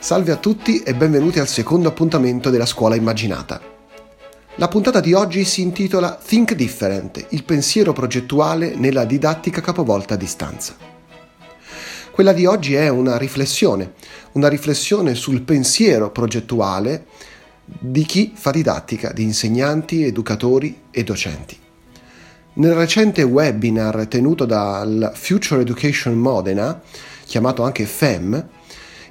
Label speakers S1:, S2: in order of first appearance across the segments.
S1: Salve a tutti e benvenuti al secondo appuntamento della scuola immaginata. La puntata di oggi si intitola Think Different, il pensiero progettuale nella didattica capovolta a distanza. Quella di oggi è una riflessione, una riflessione sul pensiero progettuale di chi fa didattica, di insegnanti, educatori e docenti. Nel recente webinar tenuto dal Future Education Modena, chiamato anche FEM,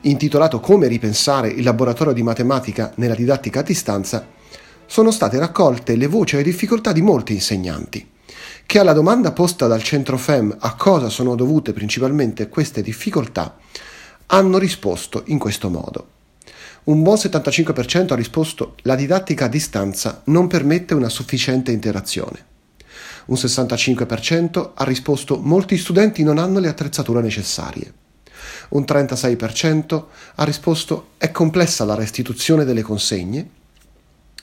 S1: intitolato Come ripensare il laboratorio di matematica nella didattica a distanza, sono state raccolte le voci e le difficoltà di molti insegnanti, che alla domanda posta dal centro FEM a cosa sono dovute principalmente queste difficoltà, hanno risposto in questo modo. Un buon 75% ha risposto la didattica a distanza non permette una sufficiente interazione. Un 65% ha risposto molti studenti non hanno le attrezzature necessarie. Un 36% ha risposto è complessa la restituzione delle consegne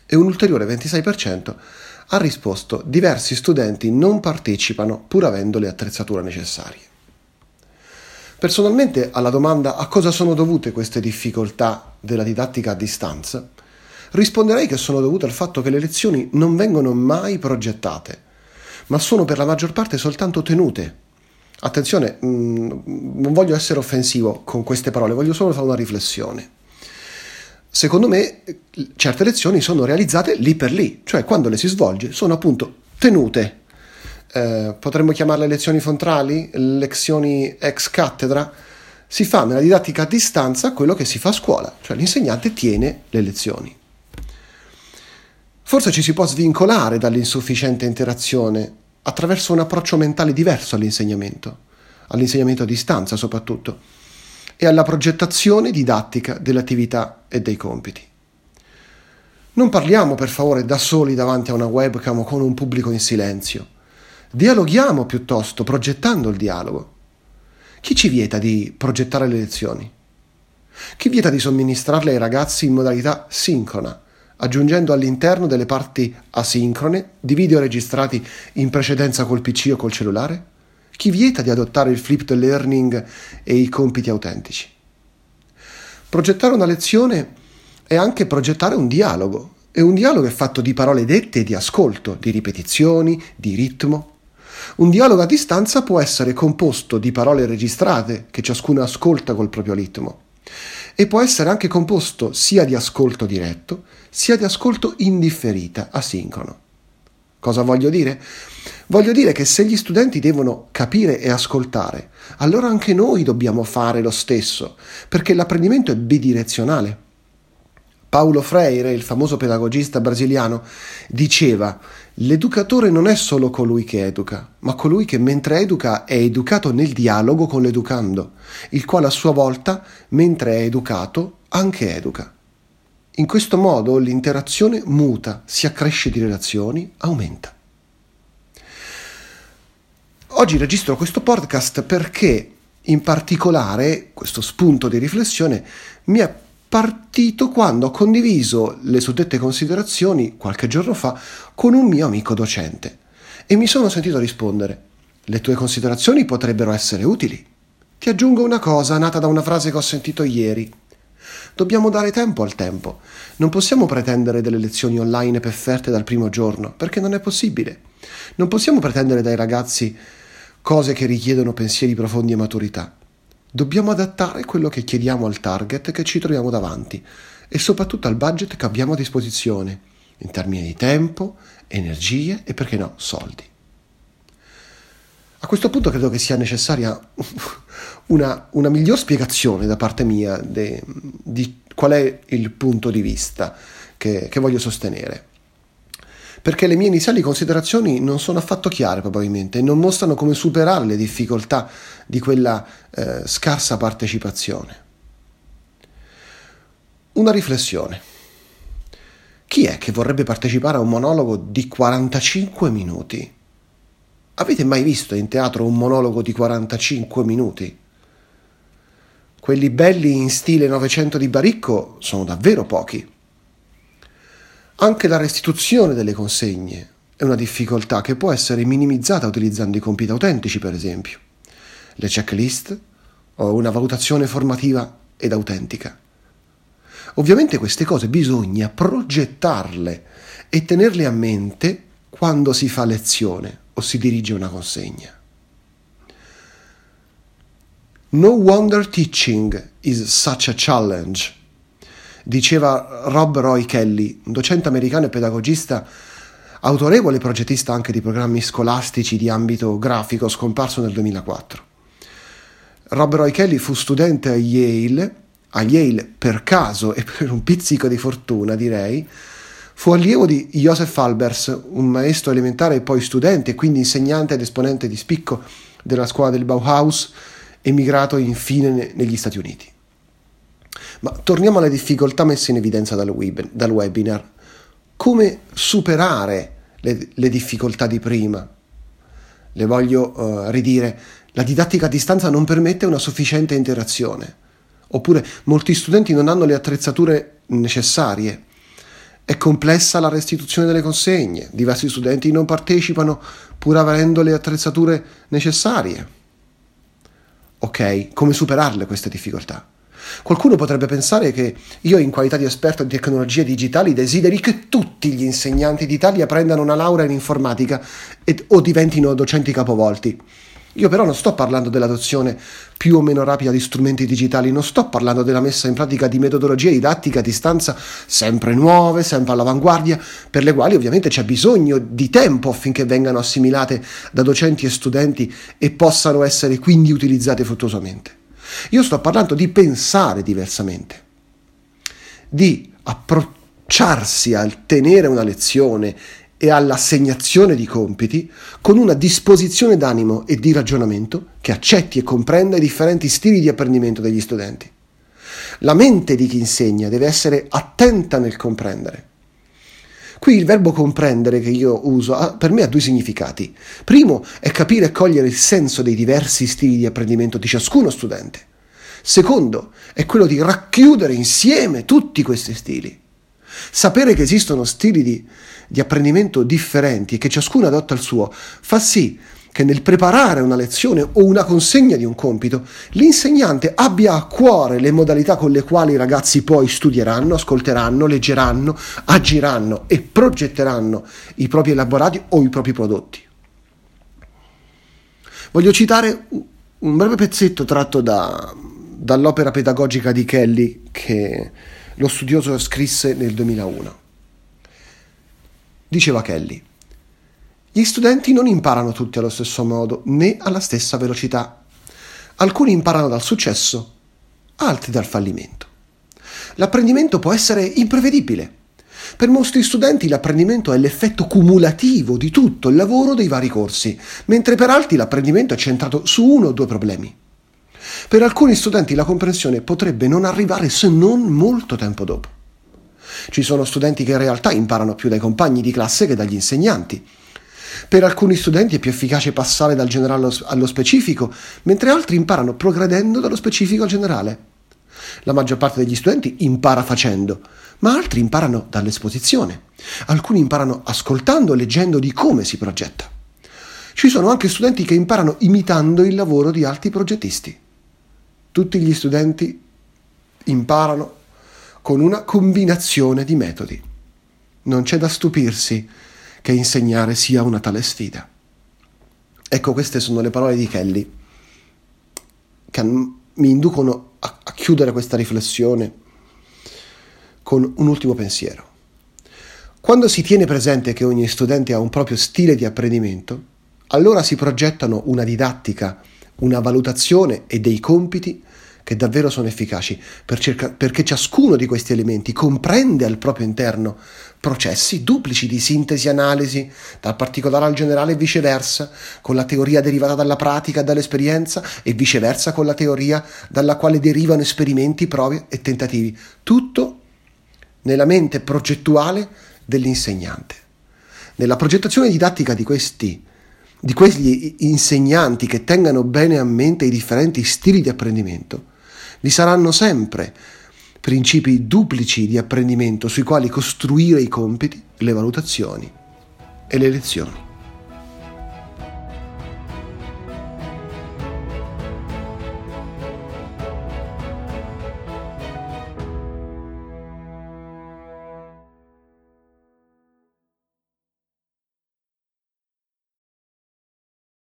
S1: e un ulteriore 26% ha risposto diversi studenti non partecipano pur avendo le attrezzature necessarie. Personalmente alla domanda a cosa sono dovute queste difficoltà della didattica a distanza, risponderei che sono dovute al fatto che le lezioni non vengono mai progettate ma sono per la maggior parte soltanto tenute. Attenzione, mh, mm, non voglio essere offensivo con queste parole, voglio solo fare una riflessione. Secondo me certe lezioni sono realizzate lì per lì, cioè quando le si svolge sono appunto tenute. Eh, potremmo chiamarle lezioni frontali, lezioni ex cattedra. Si fa nella didattica a distanza quello che si fa a scuola, cioè l'insegnante tiene le lezioni. Forse ci si può svincolare dall'insufficiente interazione attraverso un approccio mentale diverso all'insegnamento, all'insegnamento a distanza soprattutto, e alla progettazione didattica delle attività e dei compiti. Non parliamo per favore da soli davanti a una webcam o con un pubblico in silenzio. Dialoghiamo piuttosto, progettando il dialogo. Chi ci vieta di progettare le lezioni? Chi vieta di somministrarle ai ragazzi in modalità sincrona, aggiungendo all'interno delle parti asincrone di video registrati in precedenza col PC o col cellulare? Chi vieta di adottare il flipped learning e i compiti autentici? Progettare una lezione è anche progettare un dialogo, e un dialogo è fatto di parole dette e di ascolto, di ripetizioni, di ritmo. Un dialogo a distanza può essere composto di parole registrate che ciascuno ascolta col proprio ritmo e può essere anche composto sia di ascolto diretto sia di ascolto indifferita, asincrono. Cosa voglio dire? Voglio dire che se gli studenti devono capire e ascoltare, allora anche noi dobbiamo fare lo stesso, perché l'apprendimento è bidirezionale. Paulo Freire, il famoso pedagogista brasiliano, diceva L'educatore non è solo colui che educa, ma colui che mentre educa è educato nel dialogo con l'educando, il quale a sua volta, mentre è educato, anche educa. In questo modo l'interazione muta, si accresce di relazioni, aumenta. Oggi registro questo podcast perché in particolare questo spunto di riflessione mi è partito quando ho condiviso le suddette considerazioni qualche giorno fa con un mio amico docente e mi sono sentito rispondere le tue considerazioni potrebbero essere utili. Ti aggiungo una cosa nata da una frase che ho sentito ieri. Dobbiamo dare tempo al tempo. Non possiamo pretendere delle lezioni online perfette dal primo giorno, perché non è possibile. Non possiamo pretendere dai ragazzi cose che richiedono pensieri profondi e maturità. Dobbiamo adattare quello che chiediamo al target che ci troviamo davanti e soprattutto al budget che abbiamo a disposizione, in termini di tempo, energie e perché no, soldi. A questo punto credo che sia necessaria una, una miglior spiegazione da parte mia de, di qual è il punto di vista che, che voglio sostenere perché le mie iniziali considerazioni non sono affatto chiare probabilmente e non mostrano come superare le difficoltà di quella eh, scarsa partecipazione. Una riflessione. Chi è che vorrebbe partecipare a un monologo di 45 minuti? Avete mai visto in teatro un monologo di 45 minuti? Quelli belli in stile Novecento di Baricco sono davvero pochi. Anche la restituzione delle consegne è una difficoltà che può essere minimizzata utilizzando i compiti autentici, per esempio, le checklist o una valutazione formativa ed autentica. Ovviamente queste cose bisogna progettarle e tenerle a mente quando si fa lezione o si dirige una consegna. No wonder teaching is such a challenge, diceva Rob Roy Kelly, un docente americano e pedagogista autorevole progettista anche di programmi scolastici di ambito grafico scomparso nel 2004. Rob Roy Kelly fu studente a Yale, a Yale per caso e per un pizzico di fortuna direi, fu allievo di Joseph Albers, un maestro elementare e poi studente quindi insegnante ed esponente di spicco della scuola del Bauhaus, emigrato infine negli Stati Uniti. Ma torniamo alle difficoltà messe in evidenza dal, web, dal webinar. Come superare le, le, difficoltà di prima? Le voglio uh, ridire. La didattica a distanza non permette una sufficiente interazione. Oppure molti studenti non hanno le attrezzature necessarie. È complessa la restituzione delle consegne. Diversi studenti non partecipano pur avendo le attrezzature necessarie. Ok, come superarle queste difficoltà? Qualcuno potrebbe pensare che io, in qualità di esperto di tecnologie digitali, desideri che tutti gli insegnanti d'Italia prendano una laurea in informatica ed, o diventino docenti capovolti. Io però non sto parlando dell'adozione più o meno rapida di strumenti digitali, non sto parlando della messa in pratica di metodologie didattiche a distanza sempre nuove, sempre all'avanguardia, per le quali ovviamente c'è bisogno di tempo affinché vengano assimilate da docenti e studenti e possano essere quindi utilizzate fruttuosamente. Io sto parlando di pensare diversamente, di approcciarsi al tenere una lezione e all'assegnazione di compiti con una disposizione d'animo e di ragionamento che accetti e comprenda i differenti stili di apprendimento degli studenti. La mente di chi insegna deve essere attenta nel comprendere. Qui il verbo comprendere che io uso per me ha due significati. Primo è capire e cogliere il senso dei diversi stili di apprendimento di ciascuno studente. Secondo è quello di racchiudere insieme tutti questi stili. Sapere che esistono stili di, di apprendimento differenti e che ciascuno adotta il suo fa sì che nel preparare una lezione o una consegna di un compito, l'insegnante abbia a cuore le modalità con le quali i ragazzi poi studieranno, ascolteranno, leggeranno, agiranno e progetteranno i propri elaborati o i propri prodotti. Voglio citare un breve pezzetto tratto da, dall'opera pedagogica di Kelly che lo studioso scrisse nel 2001. Diceva Kelly, gli studenti non imparano tutti allo stesso modo né alla stessa velocità. Alcuni imparano dal successo, altri dal fallimento. L'apprendimento può essere imprevedibile. Per molti studenti l'apprendimento è l'effetto cumulativo di tutto il lavoro dei vari corsi, mentre per altri l'apprendimento è centrato su uno o due problemi. Per alcuni studenti la comprensione potrebbe non arrivare se non molto tempo dopo. Ci sono studenti che in realtà imparano più dai compagni di classe che dagli insegnanti. Per alcuni studenti è più efficace passare dal generale allo specifico, mentre altri imparano progredendo dallo specifico al generale. La maggior parte degli studenti impara facendo, ma altri imparano dall'esposizione. Alcuni imparano ascoltando e leggendo di come si progetta. Ci sono anche studenti che imparano imitando il lavoro di altri progettisti. Tutti gli studenti imparano con una combinazione di metodi. Non c'è da stupirsi che insegnare sia una tale sfida. Ecco, queste sono le parole di Kelly che mi inducono a, a chiudere questa riflessione con un ultimo pensiero. Quando si tiene presente che ogni studente ha un proprio stile di apprendimento, allora si progettano una didattica una valutazione e dei compiti che davvero sono efficaci, cerca- perché ciascuno di questi elementi comprende al proprio interno processi duplici di sintesi e analisi, dal particolare al generale e viceversa, con la teoria derivata dalla pratica dall'esperienza e viceversa con la teoria dalla quale derivano esperimenti, prove e tentativi. Tutto nella mente progettuale dell'insegnante. Nella progettazione didattica di questi di quegli insegnanti che tengano bene a mente i differenti stili di apprendimento, vi saranno sempre principi duplici di apprendimento sui quali costruire i compiti, le valutazioni e le lezioni.